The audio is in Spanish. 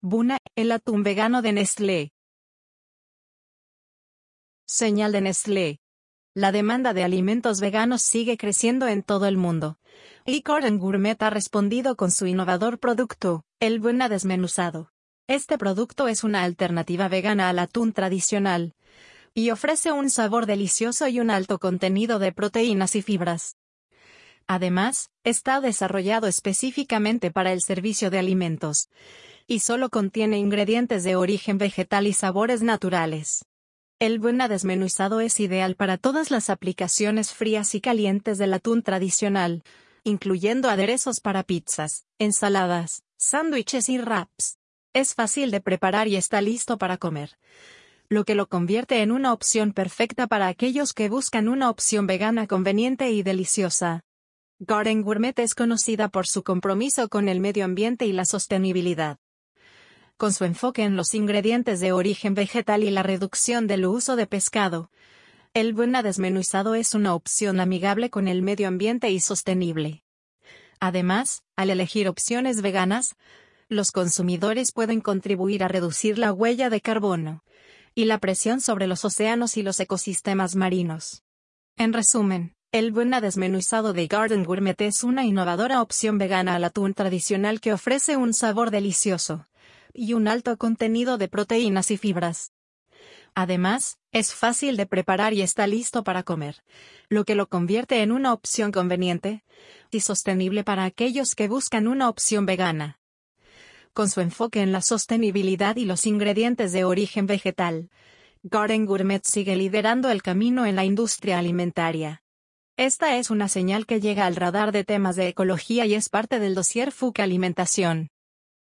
Buna, el atún vegano de Nestlé. Señal de Nestlé. La demanda de alimentos veganos sigue creciendo en todo el mundo. Y Gordon Gourmet ha respondido con su innovador producto, el Buna desmenuzado. Este producto es una alternativa vegana al atún tradicional. Y ofrece un sabor delicioso y un alto contenido de proteínas y fibras. Además, está desarrollado específicamente para el servicio de alimentos y solo contiene ingredientes de origen vegetal y sabores naturales. El buena desmenuzado es ideal para todas las aplicaciones frías y calientes del atún tradicional, incluyendo aderezos para pizzas, ensaladas, sándwiches y wraps. Es fácil de preparar y está listo para comer, lo que lo convierte en una opción perfecta para aquellos que buscan una opción vegana conveniente y deliciosa. Garden Gourmet es conocida por su compromiso con el medio ambiente y la sostenibilidad con su enfoque en los ingredientes de origen vegetal y la reducción del uso de pescado. El buena desmenuzado es una opción amigable con el medio ambiente y sostenible. Además, al elegir opciones veganas, los consumidores pueden contribuir a reducir la huella de carbono y la presión sobre los océanos y los ecosistemas marinos. En resumen, el buena desmenuzado de Garden Gourmet es una innovadora opción vegana al atún tradicional que ofrece un sabor delicioso, y un alto contenido de proteínas y fibras. Además, es fácil de preparar y está listo para comer, lo que lo convierte en una opción conveniente y sostenible para aquellos que buscan una opción vegana. Con su enfoque en la sostenibilidad y los ingredientes de origen vegetal, Garden Gourmet sigue liderando el camino en la industria alimentaria. Esta es una señal que llega al radar de temas de ecología y es parte del dossier FUC Alimentación.